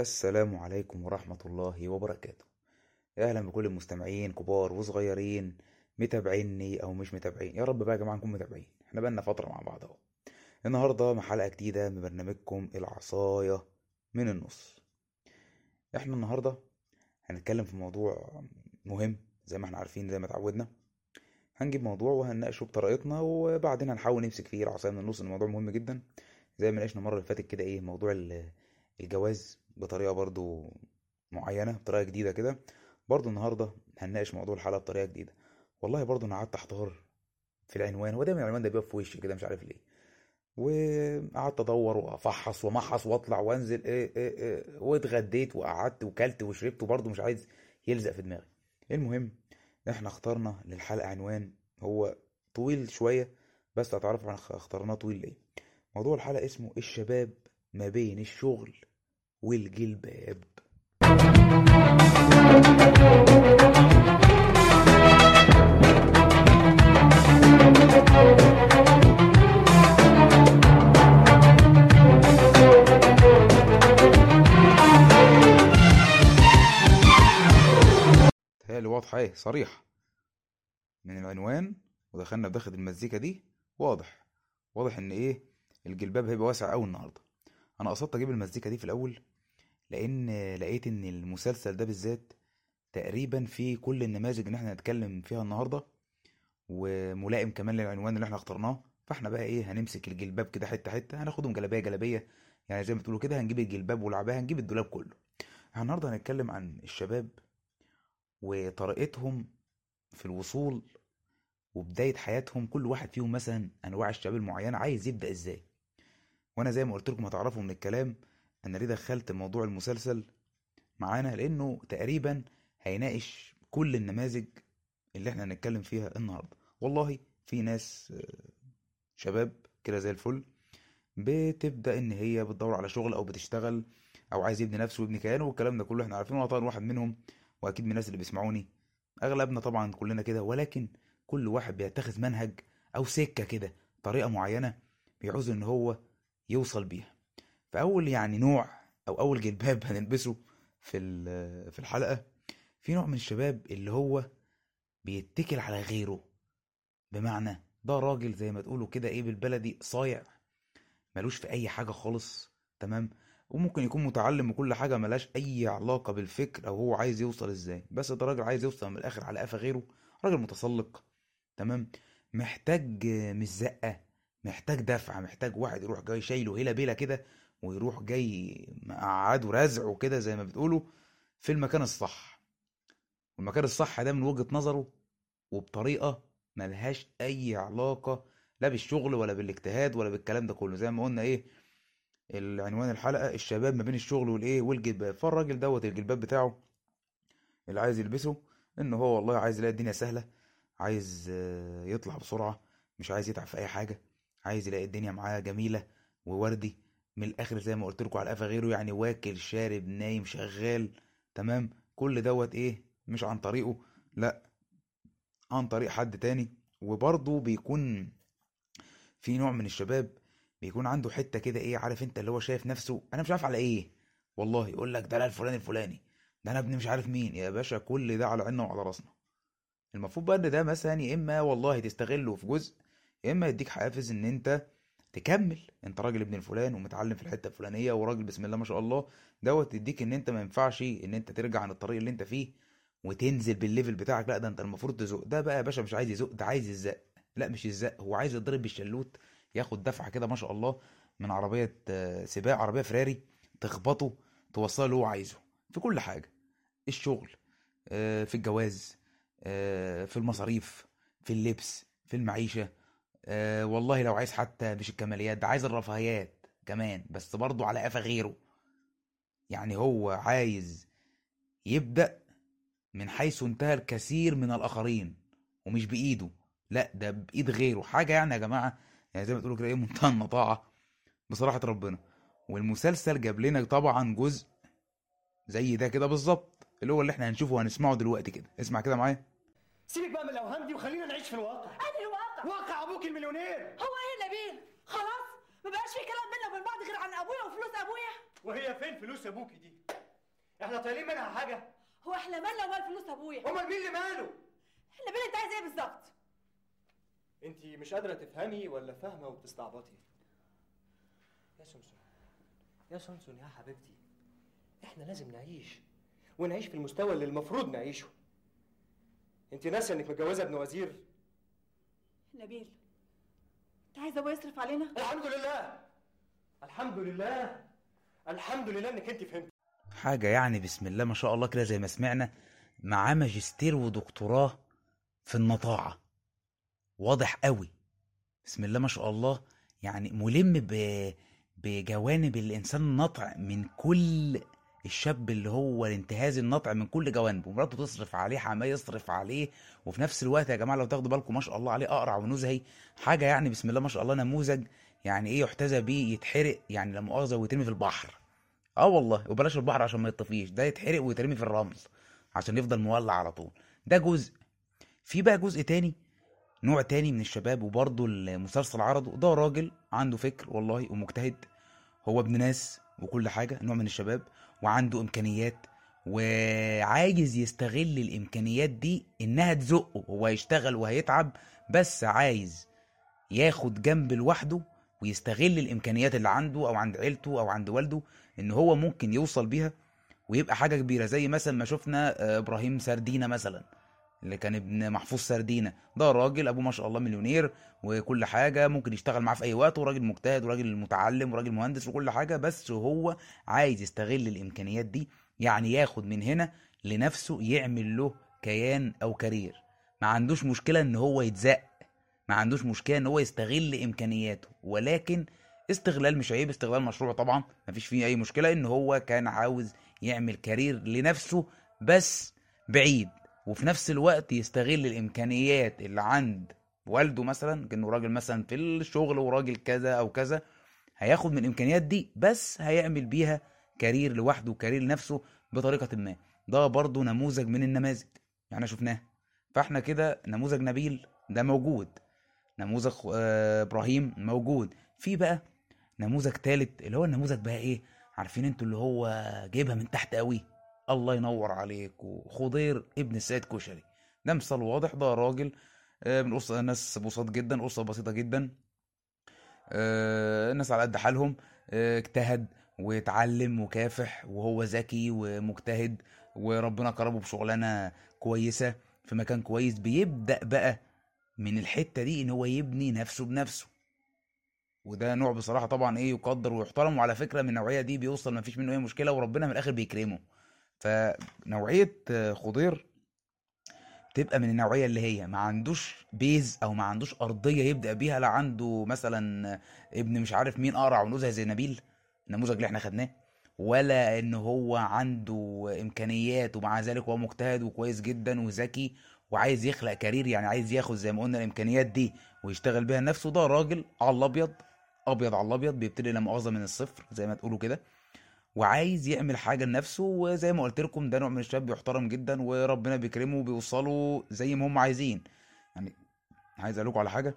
السلام عليكم ورحمة الله وبركاته. أهلا بكل المستمعين كبار وصغيرين متابعيني أو مش متابعين. يا رب بقى يا جماعة نكون متابعين. إحنا بقالنا فترة مع بعض أهو. النهاردة مع حلقة جديدة من برنامجكم العصاية من النص. إحنا النهاردة هنتكلم في موضوع مهم زي ما إحنا عارفين زي ما اتعودنا. هنجيب موضوع وهنناقشه بطريقتنا وبعدين هنحاول نمسك فيه العصاية من النص. الموضوع مهم جدا. زي ما ناقشنا المرة اللي فاتت كده إيه موضوع ال- الجواز بطريقة برضو معينة بطريقة جديدة كده. برضو النهاردة هنناقش موضوع الحلقة بطريقة جديدة. والله برضو أنا قعدت أحتار في العنوان هو دايما العنوان ده بيبقى في وشي كده مش عارف ليه. وقعدت أدور وأفحص وامحص وأطلع وأنزل إيه إيه إيه واتغديت وقعدت وكلت وشربت وبرضه مش عايز يلزق في دماغي. المهم إحنا اخترنا للحلقة عنوان هو طويل شوية بس هتعرفوا إحنا اخترناه طويل ليه. موضوع الحلقة اسمه الشباب ما بين الشغل. والجلباب تهيألي واضحة إيه صريحة. من العنوان ودخلنا بدخلة المزيكا دي واضح. واضح إن إيه الجلباب هيبقى واسع قوي النهارده. أنا قصدت أجيب المزيكا دي في الأول لأن لقيت إن المسلسل ده بالذات تقريبا فيه كل النماذج اللي إحنا هنتكلم فيها النهارده وملائم كمان للعنوان اللي إحنا اخترناه. فإحنا بقى إيه هنمسك الجلباب كده حتة حتة هناخدهم جلابية جلابية يعني زي ما بتقولوا كده هنجيب الجلباب والعبايه هنجيب الدولاب كله. إحنا النهارده هنتكلم عن الشباب وطريقتهم في الوصول وبداية حياتهم. كل واحد فيهم مثلا أنواع الشباب المعينة عايز يبدأ إزاي؟ وأنا زي ما قلت لكم هتعرفوا من الكلام أنا ليه دخلت موضوع المسلسل معانا؟ لأنه تقريبا هيناقش كل النماذج اللي إحنا هنتكلم فيها النهاردة. والله في ناس آه، شباب كده زي الفل بتبدأ إن هي بتدور على شغل أو بتشتغل أو عايز يبني نفسه ويبني كيانه والكلام ده كله. إحنا عارفينه طبعا واحد منهم وأكيد من الناس اللي بيسمعوني. أغلبنا طبعا كلنا كده ولكن كل واحد بيتخذ منهج أو سكة كده طريقة معينة بيعوز إن هو يوصل بيها. فأول يعني نوع أو أول جلباب هنلبسه في في الحلقة في نوع من الشباب اللي هو بيتكل على غيره. بمعنى ده راجل زي ما تقولوا كده إيه بالبلدي صايع ملوش في أي حاجة خالص تمام؟ وممكن يكون متعلم وكل حاجة ملهاش أي علاقة بالفكر أو هو عايز يوصل إزاي. بس ده راجل عايز يوصل من الآخر على قفا غيره راجل متسلق تمام؟ محتاج مش زقة محتاج دفعة محتاج واحد يروح جاي شايله هيلا بيلا كده ويروح جاي مقعده رزعه كده زي ما بتقولوا في المكان الصح. والمكان الصح ده من وجهة نظره وبطريقة ملهاش أي علاقة لا بالشغل ولا بالاجتهاد ولا بالكلام ده كله. زي ما قلنا إيه العنوان الحلقة الشباب ما بين الشغل والإيه والجلباب. فالراجل دوت الجلباب بتاعه اللي عايز يلبسه إن هو والله عايز يلاقي الدنيا سهلة عايز آه، يطلع بسرعة مش عايز يتعب في أي حاجة عايز يلاقي الدنيا معاه جميلة ووردي. من الآخر زي ما قلت لكم على قفا غيره يعني واكل شارب نايم شغال تمام؟ كل دوت إيه؟ مش عن طريقه لا عن طريق حد تاني. وبرضه بيكون في نوع من الشباب بيكون عنده حتة كده إيه عارف أنت اللي هو شايف نفسه أنا مش عارف على إيه والله يقول لك ده أنا الفلاني الفلاني ده أنا ابن مش عارف مين يا باشا كل ده على عيننا وعلى راسنا. المفروض بقى إن ده مثلا يا إما والله تستغله في جزء يا إما يديك حافز إن أنت تكمل. انت راجل ابن الفلان ومتعلم في الحتة الفلانية وراجل بسم الله ما شاء الله دوت يديك ان انت ما ينفعش ان انت ترجع عن الطريق اللي انت فيه وتنزل بال level بتاعك. لا ده انت المفروض تزق. ده بقى يا باشا مش عايز يزق ده عايز يزق لا مش يزق هو عايز يضرب بالشلوت ياخد دفعة كده ما شاء الله من عربية آه، سباق عربية فراري تخبطه توصله اللي هو عايزه. في كل حاجة الشغل آه، في الجواز آه، في المصاريف في اللبس في المعيشة آه، والله لو عايز حتى مش الكماليات ده عايز الرفاهيات كمان بس برضه على قفا غيره. يعني هو عايز يبدأ من حيث انتهى الكثير من الآخرين ومش بإيده. لا ده بإيد غيره. حاجة يعني يا جماعة يعني زي ما تقولوا كده إيه منتهى النطاعة بصراحة ربنا. والمسلسل جاب لنا طبعا جزء زي ده كده بالظبط اللي هو اللي إحنا هنشوفه وهنسمعه دلوقتي كده. اسمع كده معايا. سيبك بقى من الأوهام دي وخلينا نعيش في الواقع. انهي واقع واقع أبوك المليونير. هو إيه نبيل خلاص ما بقاش في كلام بينا وبين بعض غير عن أبويا وفلوس أبويا. وهي فين فلوس ابوكي دي؟ إحنا طايلين منها حاجة. هو إحنا مالنا ومال فلوس أبويا؟ أمال مين اللي ماله؟ مين أنت عايز إيه بالظبط؟ أنت مش قادرة تفهمي ولا فاهمة وبتستعبطي؟ يا سمسم يا سمسم يا حبيبتي إحنا لازم نعيش ونعيش في المستوى اللي المفروض نعيشه. أنت ناسية إنك متجوزة ابن وزير؟ نبيل انت عايز أبويا يصرف علينا؟ الحمد لله. الحمد لله. الحمد لله إنك أنت فهمت. حاجة يعني بسم الله ما شاء الله كده زي ما سمعنا معاه ماجستير ودكتوراه في النطاعة. واضح قوي. بسم الله ما شاء الله. يعني ملم ب... بجوانب الإنسان النطع من كل الشاب اللي هو الانتهاز النطع من كل جوانبه مراته تصرف عليه حماه يصرف عليه وفي نفس الوقت يا جماعة لو تاخدوا بالكم ما شاء الله عليه أقرع ونزهي حاجة يعني بسم الله ما شاء الله نموذج يعني إيه يحتذى بيه يتحرق يعني لا مؤاخذة ويترمي في البحر. آه والله وبلاش البحر عشان ما يطفيش ده يتحرق ويترمي في الرمل عشان يفضل مولع على طول. ده جزء. في بقى جزء تاني نوع تاني من الشباب وبرضه المسلسل عرضه ده راجل عنده فكر والله ومجتهد هو ابن ناس وكل حاجة نوع من الشباب وعنده إمكانيات وعايز يستغل الإمكانيات دي إنها تزقه هو هيشتغل وهيتعب بس عايز ياخد جنب لوحده ويستغل الإمكانيات اللي عنده أو عند عيلته أو عند والده إن هو ممكن يوصل بيها ويبقى حاجة كبيرة. زي مثلا ما شفنا آه، إبراهيم سردينة مثلا. اللي كان ابن محفوظ سردينة. ده راجل أبوه ما شاء الله مليونير وكل حاجة ممكن يشتغل معاه في أي وقت وراجل مجتهد وراجل متعلم وراجل مهندس وكل حاجة بس هو عايز يستغل الإمكانيات دي يعني ياخد من هنا لنفسه يعمل له كيان أو career. ما عندوش مشكلة إن هو يتزق ما عندوش مشكلة إن هو يستغل إمكانياته. ولكن استغلال مش عيب استغلال مشروع طبعا مفيش فيه أي مشكلة إن هو كان عاوز يعمل career لنفسه بس بعيد. وفي نفس الوقت يستغل الإمكانيات اللي عند والده مثلا كأنه راجل مثلا في الشغل وراجل كذا أو كذا هياخد من الإمكانيات دي بس هيعمل بيها career لوحده career لنفسه بطريقة ما. ده برضه نموذج من النماذج يعني شفناه. فإحنا كده نموذج نبيل ده موجود. نموذج آه، إبراهيم موجود. في بقى نموذج تالت اللي هو النموذج بقى إيه؟ عارفين أنتوا اللي هو جايبها من تحت قوي. الله ينور عليك. وخضير ابن السيد كشري ده مثال واضح ده راجل آه، من أسرة ناس بساط جدا أسرة بسيطة جدا. آه، الناس على قد حالهم. آه، اجتهد واتعلم وكافح وهو ذكي ومجتهد وربنا كرمه بشغلانة كويسة في مكان كويس. بيبدأ بقى من الحتة دي إن هو يبني نفسه بنفسه. وده نوع بصراحة طبعا إيه يقدر ويحترم وعلى فكرة من النوعية دي بيوصل ما فيش منه أي مشكلة وربنا من الآخر بيكرمه. فنوعية آه، خضير تبقى من النوعية اللي هي ما عندوش base أو ما عندوش أرضية يبدأ بيها لا عنده مثلا ابن مش عارف مين اقرع ونزهة زي نبيل النموذج اللي إحنا خدناه ولا إن هو عنده إمكانيات ومع ذلك هو مجتهد وكويس جدا وذكي وعايز يخلق career يعني عايز ياخد زي ما قلنا الإمكانيات دي ويشتغل بيها لنفسه ده راجل على الأبيض أبيض على الأبيض بيبتدي لا مؤاخذة من الصفر زي ما تقولوا كده. وعايز يعمل حاجة لنفسه وزي ما قلت لكم ده نوع من الشباب بيحترم جدا وربنا بيكرمه وبيوصلوا زي ما هم عايزين. يعني عايز أقول لكم على حاجة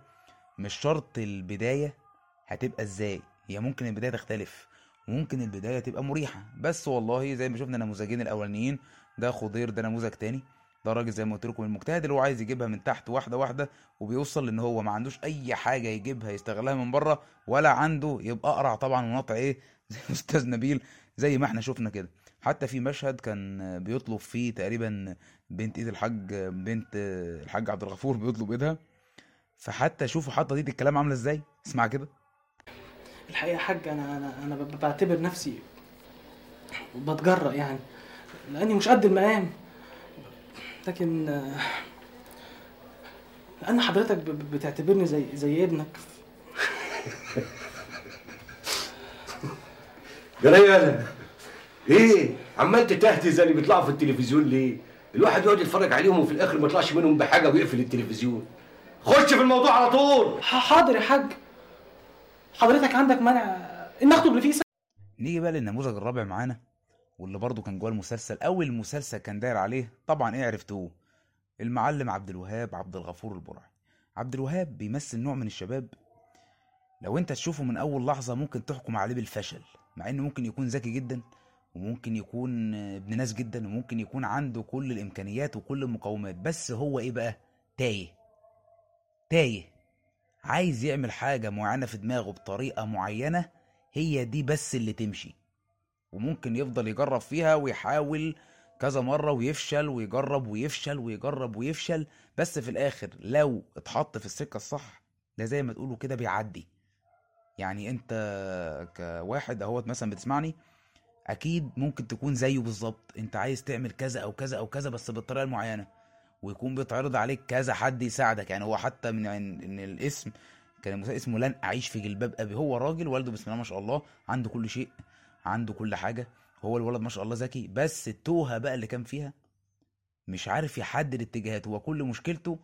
مش شرط البداية هتبقى إزاي هي ممكن البداية تختلف وممكن البداية تبقى مريحة. بس والله زي ما شفنا النموذجين الأولانيين ده خضير ده نموذج تاني ده راجل زي ما قلت لكم المجتهد اللي هو عايز يجيبها من تحت واحدة واحدة وبيوصل لإن هو ما عندوش أي حاجة يجيبها يستغلها من بره ولا عنده يبقى أقرع طبعا ونقطع إيه؟ زي أستاذ نبيل زي ما إحنا شفنا كده. حتى في مشهد كان بيطلب فيه تقريبا بنت إيد الحاج بنت الحاج عبد الغفور بيطلب إيدها. فحتى شوفوا حاطة دي الكلام عاملة إزاي. اسمع كده. الحقيقة يا حاج أنا أنا ب- بعتبر نفسي بتجرأ يعني لأني مش قد المقام. لكن لأن حضرتك بتعتبرني زي زي ابنك. جرايه إيه عمال تتهتز اللي بيطلعوا في التلفزيون ليه؟ الواحد يقعد يتفرج عليهم وفي الآخر ما يطلعش منهم بحاجة ويقفل التلفزيون. خش في الموضوع على طول. حاضر يا حاج. حضرتك عندك مانع إن أخطب لفيسة نيجي بقى للنموذج الرابع معانا؟ واللي برضه كان جوه المسلسل أول المسلسل كان داير عليه طبعا إيه عرفتوه؟ المعلم عبد الوهاب عبد الغفور البرعي. عبد الوهاب بيمثل نوع من الشباب لو أنت تشوفه من أول لحظة ممكن تحكم عليه بالفشل. مع إنه ممكن يكون ذكي جدا وممكن يكون ابن ناس جدا وممكن يكون عنده كل الإمكانيات وكل المقومات. بس هو إيه بقى؟ تايه. تايه. عايز يعمل حاجة معينة في دماغه بطريقة معينة هي دي بس اللي تمشي. وممكن يفضل يجرب فيها ويحاول كذا مرة ويفشل ويجرب ويفشل ويجرب ويفشل. بس في الآخر لو اتحط في السكة الصح ده زي ما تقولوا كده بيعدي. يعني انت كواحد اهوت مثلا بتسمعني أكيد ممكن تكون زيه بالظبط. انت عايز تعمل كذا أو كذا أو كذا بس بالطريقة المعينة ويكون بيتعرض عليك كذا حد يساعدك. يعني هو حتى من إن الاسم كان اسمه لن أعيش في جلباب أبي. هو راجل والده بسم الله ما شاء الله عنده كل شيء عنده كل حاجة. هو الولد ما شاء الله ذكي بس التوهة بقى اللي كان فيها مش عارف يحدد اتجاهاته. هو كل مشكلته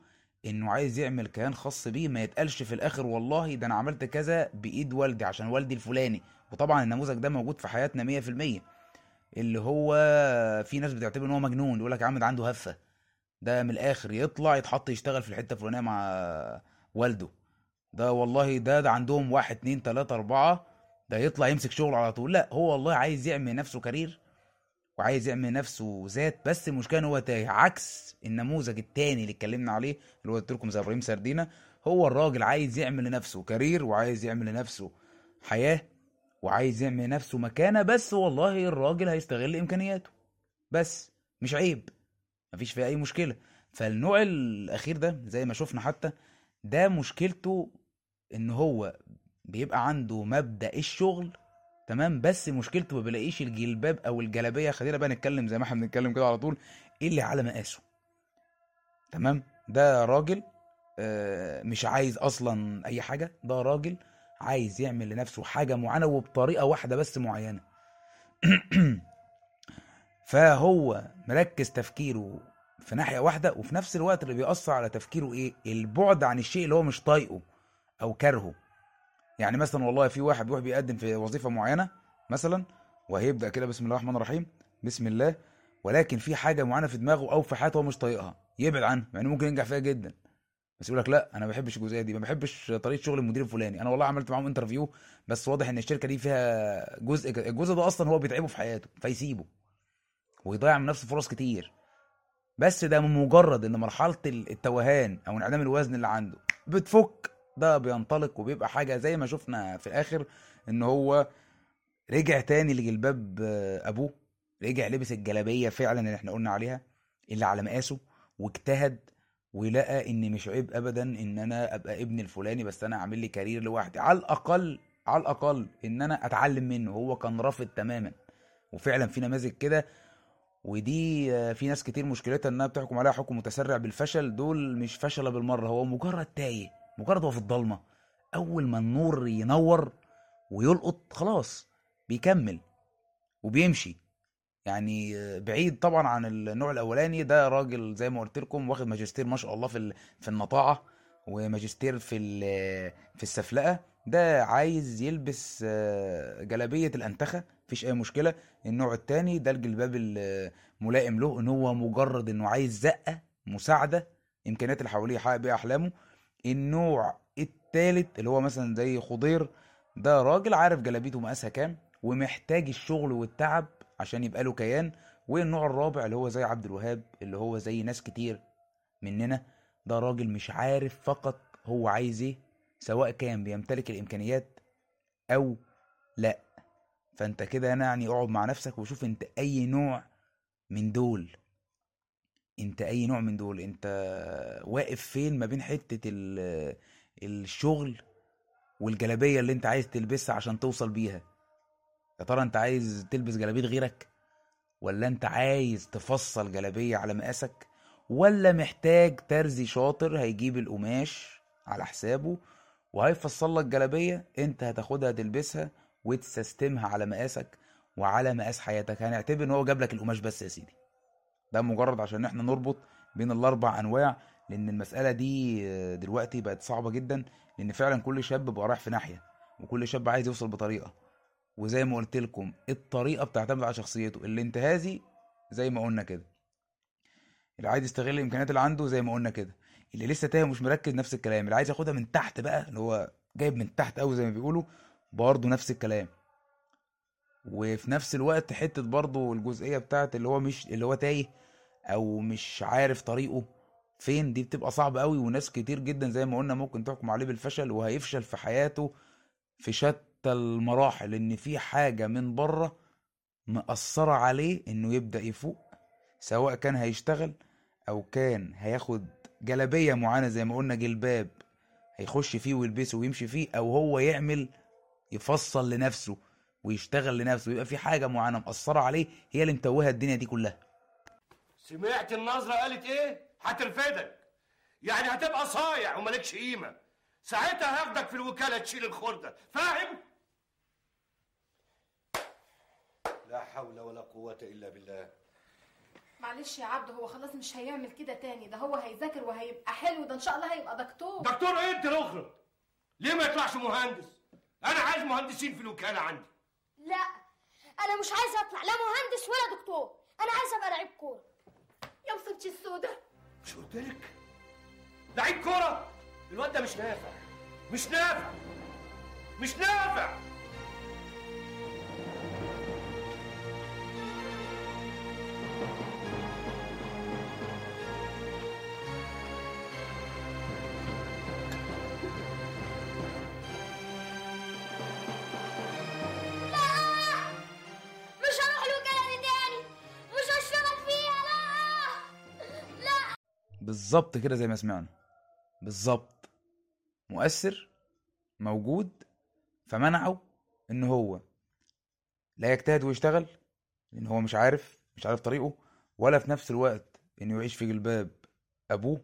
انه عايز يعمل كيان خاص بيه ما يتقالش في الآخر والله ده أنا عملت كذا بايد والدي عشان والدي الفلاني. وطبعا النموذج ده موجود في حياتنا 100% اللي هو في ناس بتعتبر إن هو مجنون يقول لك يا عم ده عنده هفة. ده من الآخر يطلع يتحط يشتغل في الحتة الفلانية مع والده. ده والله ده ده عندهم واحد اتنين تلاتة أربعة ده يطلع يمسك شغل على طول. لا هو والله عايز يعمل نفسه كارير وعايز يعمل نفسه ذات بس المشكلة إن هو تايه. عكس النموذج التاني اللي اتكلمنا عليه اللي هو قلت لكم زي إبراهيم سردينة هو الراجل عايز يعمل لنفسه كارير وعايز يعمل لنفسه حياة وعايز يعمل لنفسه مكانة بس والله الراجل هيستغل إمكانياته. بس مش عيب مفيش فيه أي مشكلة. فالنوع الأخير ده زي ما شفنا حتى ده مشكلته إن هو بيبقى عنده مبدأ الشغل تمام؟ بس مشكلته ما بيلاقيش الجلباب أو الجلابية. خلينا بقى نتكلم زي ما إحنا بنتكلم كده على طول. إيه اللي على مقاسه؟ تمام؟ ده راجل آه، مش عايز أصلا أي حاجة. ده راجل عايز يعمل لنفسه حاجة معينة وبطريقة واحدة بس معينة. فهو مركز تفكيره في ناحية واحدة وفي نفس الوقت اللي بيأثر على تفكيره إيه؟ البعد عن الشيء اللي هو مش طايقه أو كارهه. يعني مثلا والله في واحد بيروح بيقدم في وظيفة معينة مثلا وهيبدأ كده بسم الله الرحمن الرحيم بسم الله ولكن في حاجة معينة في دماغه أو في حياته هو مش طايقها يبعد عنها مع إنه ممكن ينجح فيها جدا. بس يقول لك لا أنا ما بحبش الجزئية دي ما بحبش طريقة شغل المدير الفلاني. أنا والله عملت معاهم انترفيو بس واضح إن الشركة دي فيها جزء الجزء ده أصلا هو بيتعبه في حياته فيسيبه ويضيع من نفسه فرص كتير. بس ده من مجرد إن مرحلة التوهان أو انعدام الوزن اللي عنده بتفك ده بينطلق وبيبقى حاجة زي ما شفنا في الآخر إن هو رجع تاني لجلباب آه، أبوه رجع لبس الجلابية فعلا اللي إحنا قلنا عليها اللي على مقاسه واجتهد ولقى إن مش عيب ابدا إن أنا أبقى ابن الفلاني بس أنا اعمل لي كارير لوحدي. على الأقل على الأقل إن أنا أتعلم منه. هو كان رافض تماما. وفعلا في نماذج كده ودي آه، في ناس كتير مشكلتها إنها بتحكم عليها حكم متسرع بالفشل. دول مش فشلة بالمرة هو مجرد تايه. مجرد هو في الضلمة. أول ما النور ينور ويلقط خلاص بيكمل وبيمشي. يعني بعيد طبعا عن النوع الأولاني ده راجل زي ما قلت لكم واخد ماجستير ما شاء الله في في النطاعه وماجستير في في السفلقة. ده عايز يلبس آه، جلابية الأنتخة مفيش أي مشكلة. النوع التاني ده الجلباب الملائم له إن هو مجرد إنه عايز زقة مساعدة إمكانيات اللي حواليه يحقق بيها احلامه النوع التالت اللي هو مثلا زي خضير ده راجل عارف جلابيته مقاسها كام ومحتاج الشغل والتعب عشان يبقى له كيان. والنوع الرابع اللي هو زي عبد الوهاب اللي هو زي ناس كتير مننا ده راجل مش عارف فقط هو عايز إيه سواء كان بيمتلك الإمكانيات أو لأ. فأنت كده أنا يعني اقعد مع نفسك وشوف أنت أي نوع من دول أنت أي نوع من دول أنت واقف فين ما بين ال- الشغل والجلابية اللي أنت عايز تلبسها عشان توصل بيها؟ يا ترى أنت عايز تلبس جلابية غيرك؟ ولا أنت عايز تفصل جلابية على مقاسك؟ ولا محتاج ترزي شاطر هيجيب القماش على حسابه وهيفصل لك جلابية أنت هتاخدها تلبسها وتسستمها على مقاسك وعلى مقاس حياتك؟ هنعتبر إن هو جاب لك القماش بس يا سيدي. ده مجرد عشان إحنا نربط بين الأربع أنواع لأن المسألة دي دلوقتي بقت صعبة جدا لأن فعلا كل شاب بقى رايح في ناحية وكل شاب عايز يوصل بطريقة. وزي ما قلت لكم الطريقة بتعتمد على شخصيته الانتهازي زي ما قلنا كده. اللي عايز يستغل الإمكانيات اللي عنده زي ما قلنا كده. اللي لسه تايه ومش مركز نفس الكلام اللي عايز ياخدها من تحت بقى اللي هو جايب من تحت قوي زي ما بيقولوا برضه نفس الكلام. وفي نفس الوقت حتة برضه الجزئية بتاعت اللي هو مش اللي هو تايه أو مش عارف طريقه فين دي بتبقى صعبة قوي وناس كتير جدا زي ما قلنا ممكن تحكم عليه بالفشل وهيفشل في حياته في شتى المراحل إن في حاجة من بره مأثرة عليه إنه يبدأ يفوق سواء كان هيشتغل أو كان هياخد جلابية معينة زي ما قلنا جلباب هيخش فيه ويلبسه ويمشي فيه أو هو يعمل يفصل لنفسه. ويشتغل لنفسه يبقى في حاجة معينة مأثرة عليه هي اللي متوهة الدنيا دي كلها. سمعت النظرة قالت إيه؟ هترفدك. يعني هتبقى صايع ومالكش قيمة. ساعتها هاخدك في الوكالة تشيل الخردة. فاهم؟ لا حول ولا قوة إلا بالله. معلش يا عبد هو خلاص مش هيعمل كده تاني. ده هو هيذاكر وهيبقى حلو. ده إن شاء الله هيبقى دكتور. دكتور إيه انت؟ ليه ما يطلعش مهندس؟ أنا عايز مهندسين في الوكالة عندي. لا أنا مش عايزة أطلع لا مهندس ولا دكتور أنا عايزة أبقى لعيب كورة. يا مصيبتي السودا مش قلت لك؟ لعيب كورة؟ الواد ده مش نافع مش نافع مش نافع. بالظبط كده زي ما سمعنا. بالظبط. مؤثر موجود فمنعه إن هو لا يجتهد ويشتغل لأن هو مش عارف مش عارف طريقه ولا في نفس الوقت إنه يعيش في جلباب أبوه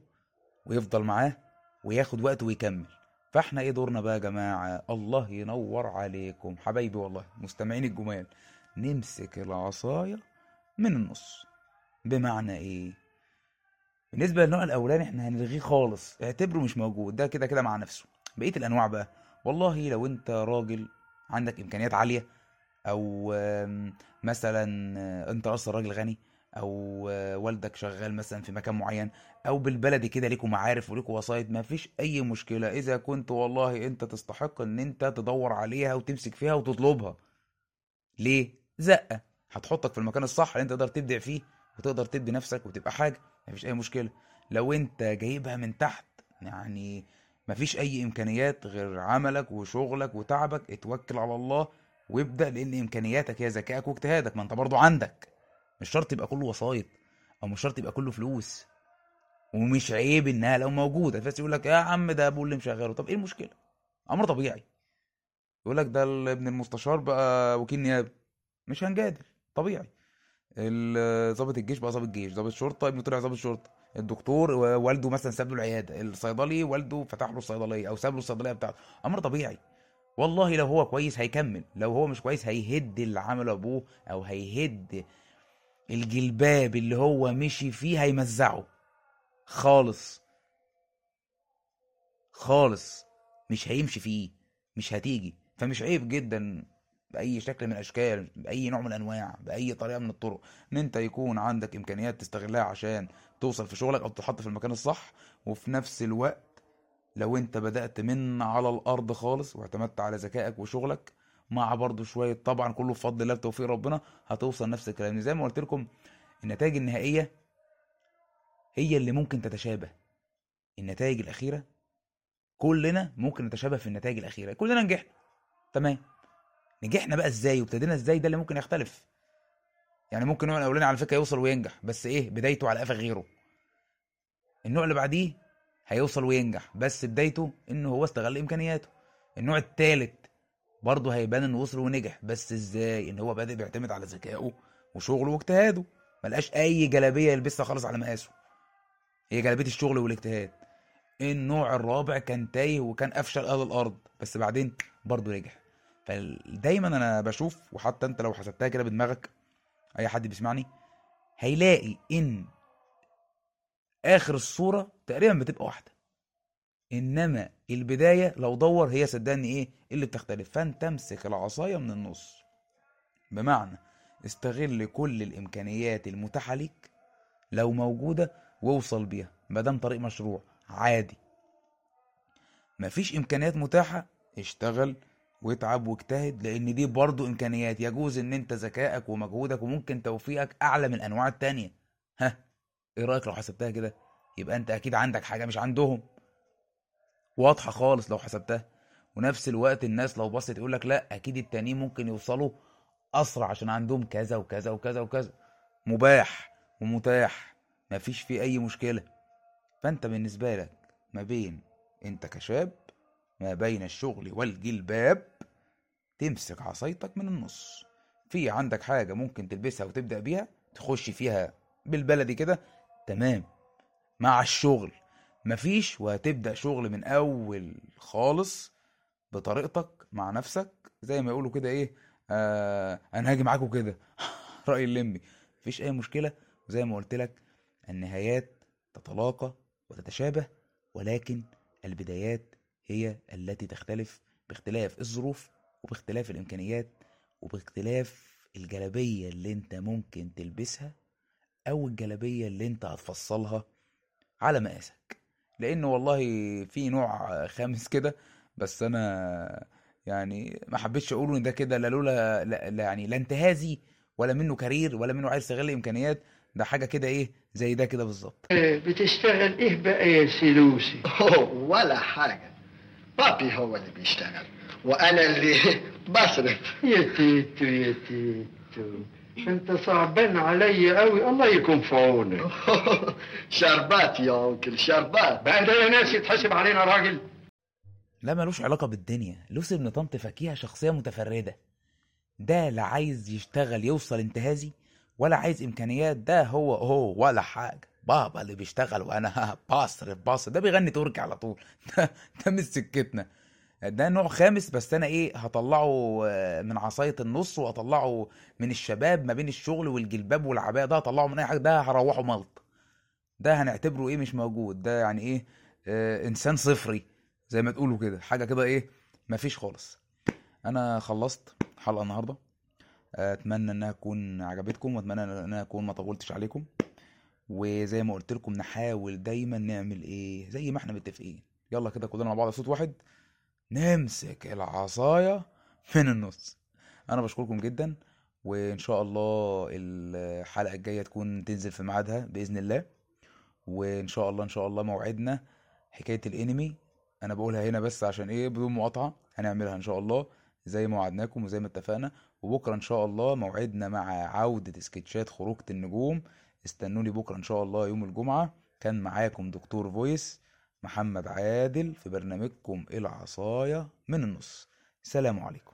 ويفضل معاه وياخد وقته ويكمل. فإحنا إيه دورنا بقى يا جماعة؟ الله ينور عليكم. حبايبي والله مستمعين الجمال نمسك العصاية من النص. بمعنى إيه؟ بالنسبة للنوع الأولاني إحنا هنلغيه خالص. اعتبره مش موجود ده كده كده مع نفسه. بقية الأنواع بقى والله لو أنت راجل عندك إمكانيات عالية أو آم، مثلا آه، أنت أصلا راجل غني أو آه، والدك شغال مثلا في مكان معين أو بالبلدي كده ليكوا معارف وليكوا وسايط مفيش أي مشكلة. إذا كنت والله أنت تستحق إن أنت تدور عليها وتمسك فيها وتطلبها. ليه؟ زقة. هتحطك في المكان الصح اللي أنت تقدر تبدع فيه وتقدر تدي نفسك وتبقى حاجة. مفيش أي مشكلة. لو أنت جايبها من تحت يعني مفيش أي إمكانيات غير عملك وشغلك وتعبك اتوكل على الله وابدأ لأن إمكانياتك هي ذكائك واجتهادك ما أنت برضو عندك. مش شرط يبقى كله وسايط أو مش شرط يبقى كله فلوس. ومش عيب إنها لو موجودة. بس يقول لك يا عم ده ابو اللي مشغله. طب إيه المشكلة؟ أمر طبيعي. يقول لك ده ابن المستشار بقى وكيل نيابه مش هنجادل طبيعي. ضابط الجيش بقى ضابط جيش ضابط شرطة ابنه طلع ضابط شرطة. الدكتور والده مثلا ساب له العيادة الصيدلي والده فتح له الصيدلية أو ساب له الصيدلية بتاعته. أمر طبيعي. والله لو هو كويس هيكمل لو هو مش كويس هيهد اللي عمله أبوه أو هيهد الجلباب اللي هو مشي فيه هيمزعه. خالص. خالص. مش هيمشي فيه مش هتيجي. فمش عيب جدا بأي شكل من الأشكال بأي نوع من الأنواع بأي طريقة من الطرق ان أنت يكون عندك إمكانيات تستغلها عشان توصل في شغلك أو تتحط في المكان الصح. وفي نفس الوقت لو أنت بدأت من على الأرض خالص واعتمدت على ذكائك وشغلك مع برضو شوية طبعا كله بفضل الله بتوفيق ربنا هتوصل نفس الكلام. زي ما قلت لكم النتائج النهائية هي اللي ممكن تتشابه. النتائج الأخيرة كلنا ممكن نتشابه في النتائج الأخيرة كلنا نجحنا. تمام؟ نجحنا بقى إزاي وابتدينا إزاي ده اللي ممكن يختلف. يعني ممكن النوع الاولاني على فكرة يوصل وينجح بس إيه؟ بدايته على قفا غيره. النوع اللي بعديه هيوصل وينجح بس بدايته إنه هو استغل إمكانياته. النوع الثالث برضه هيبان إنه وصل ونجح بس إزاي؟ إن هو بادئ بيعتمد على ذكائه وشغله واجتهاده. ملقاش أي جلابية يلبسها خالص على مقاسه. هي جلابية الشغل والاجتهاد. النوع الرابع كان تايه وكان افشل أهل الأرض بس بعدين برضه نجح. فدايما أنا بشوف وحتى أنت لو حسبتها كده بدماغك أي حد بيسمعني هيلاقي إن آخر الصورة تقريبا بتبقى واحدة. إنما البداية لو دور هي صدقني إيه؟ اللي بتختلف. فأنت امسك العصاية من النص. بمعنى استغل كل الإمكانيات المتاحة ليك لو موجودة واوصل بيها. ما دام طريق مشروع عادي. مفيش إمكانيات متاحة اشتغل واتعب واجتهد لأن دي برضو إمكانيات. يجوز إن أنت ذكائك ومجهودك وممكن توفيقك أعلى من الأنواع التانية. ها؟ إيه رأيك لو حسبتها كده؟ يبقى أنت أكيد عندك حاجة مش عندهم. واضحة خالص لو حسبتها. ونفس الوقت الناس لو بصت يقول لك لا أكيد التانيين ممكن يوصلوا أسرع عشان عندهم كذا وكذا وكذا وكذا. مباح ومتاح. مفيش فيه أي مشكلة. فأنت بالنسبة لك ما بين أنت كشاب ما بين الشغل والجلباب تمسك عصايتك من النص. في عندك حاجة ممكن تلبسها وتبدأ بيها تخش فيها بالبلدي كده تمام. مع الشغل مفيش وهتبدأ شغل من أول خالص بطريقتك مع نفسك زي ما يقولوا كده إيه آه أنا هاجي معاكوا كده رأي اللمبي. مفيش أي مشكلة وزي ما قلت لك النهايات تتلاقى وتتشابه ولكن البدايات هي التي تختلف باختلاف الظروف وباختلاف الإمكانيات وباختلاف الجلابية اللي أنت ممكن تلبسها أو الجلابية اللي أنت هتفصلها على مقاسك. لأن والله في نوع خامس كده بس أنا يعني ما حبيتش أقوله إن ده كده لا لولا لا لا يعني لا انتهازي ولا منه career ولا منه عايز يستغل إمكانيات ده حاجة كده إيه زي ده كده بالظبط. بتشتغل إيه بقى يا سيلوسي ولا حاجة. بابي هو اللي بيشتغل وأنا اللي بصرف يا تيتو يا تيتو انت صعبان عليا قوي الله يكون في عونك شربات يا أنكل شربات بقى ده يا ناس يتحسب علينا راجل لا ملوش علاقة بالدنيا. لوسي ابن طنط فكيها شخصية متفردة. ده لا عايز يشتغل يوصل انتهازي ولا عايز إمكانيات ده هو هو ولا حاجة. بابا اللي بيشتغل وأنا بصرف بصرف ده بيغني تركي على طول. ده, ده مش سكتنا. ده نوع خامس بس أنا إيه هطلعه آه، من عصاية النص وهطلعه من الشباب ما بين الشغل والجلباب والعباية. ده هطلعه من أي حاجة ده هروحه ملط. ده هنعتبره إيه مش موجود. ده يعني إيه آه إنسان صفري زي ما تقولوا كده. حاجة كده إيه مفيش خالص. أنا خلصت حلقة النهاردة. آه، أتمنى إنها تكون عجبتكم وأتمنى إن أنا أكون ما طولتش عليكم. وزي ما قلت لكم نحاول دايما نعمل إيه زي ما إحنا متفقين. يلا كده كلنا مع بعض صوت واحد. نمسك العصاية من النص؟ أنا بشكركم جدا وإن شاء الله الحلقة الجاية تكون تنزل في ميعادها بإذن الله. وإن شاء الله إن شاء الله موعدنا حكاية الإنمي. أنا بقولها هنا بس عشان إيه بدون مقاطعة. هنعملها إن شاء الله زي ما وعدناكم وزي ما اتفقنا. وبكرة إن شاء الله موعدنا مع عودة سكتشات خروجة النجوم. استنوني بكرة إن شاء الله يوم الجمعة. كان معاكم دكتور فويس محمد عادل في برنامجكم العصاية من النص. سلام عليكم.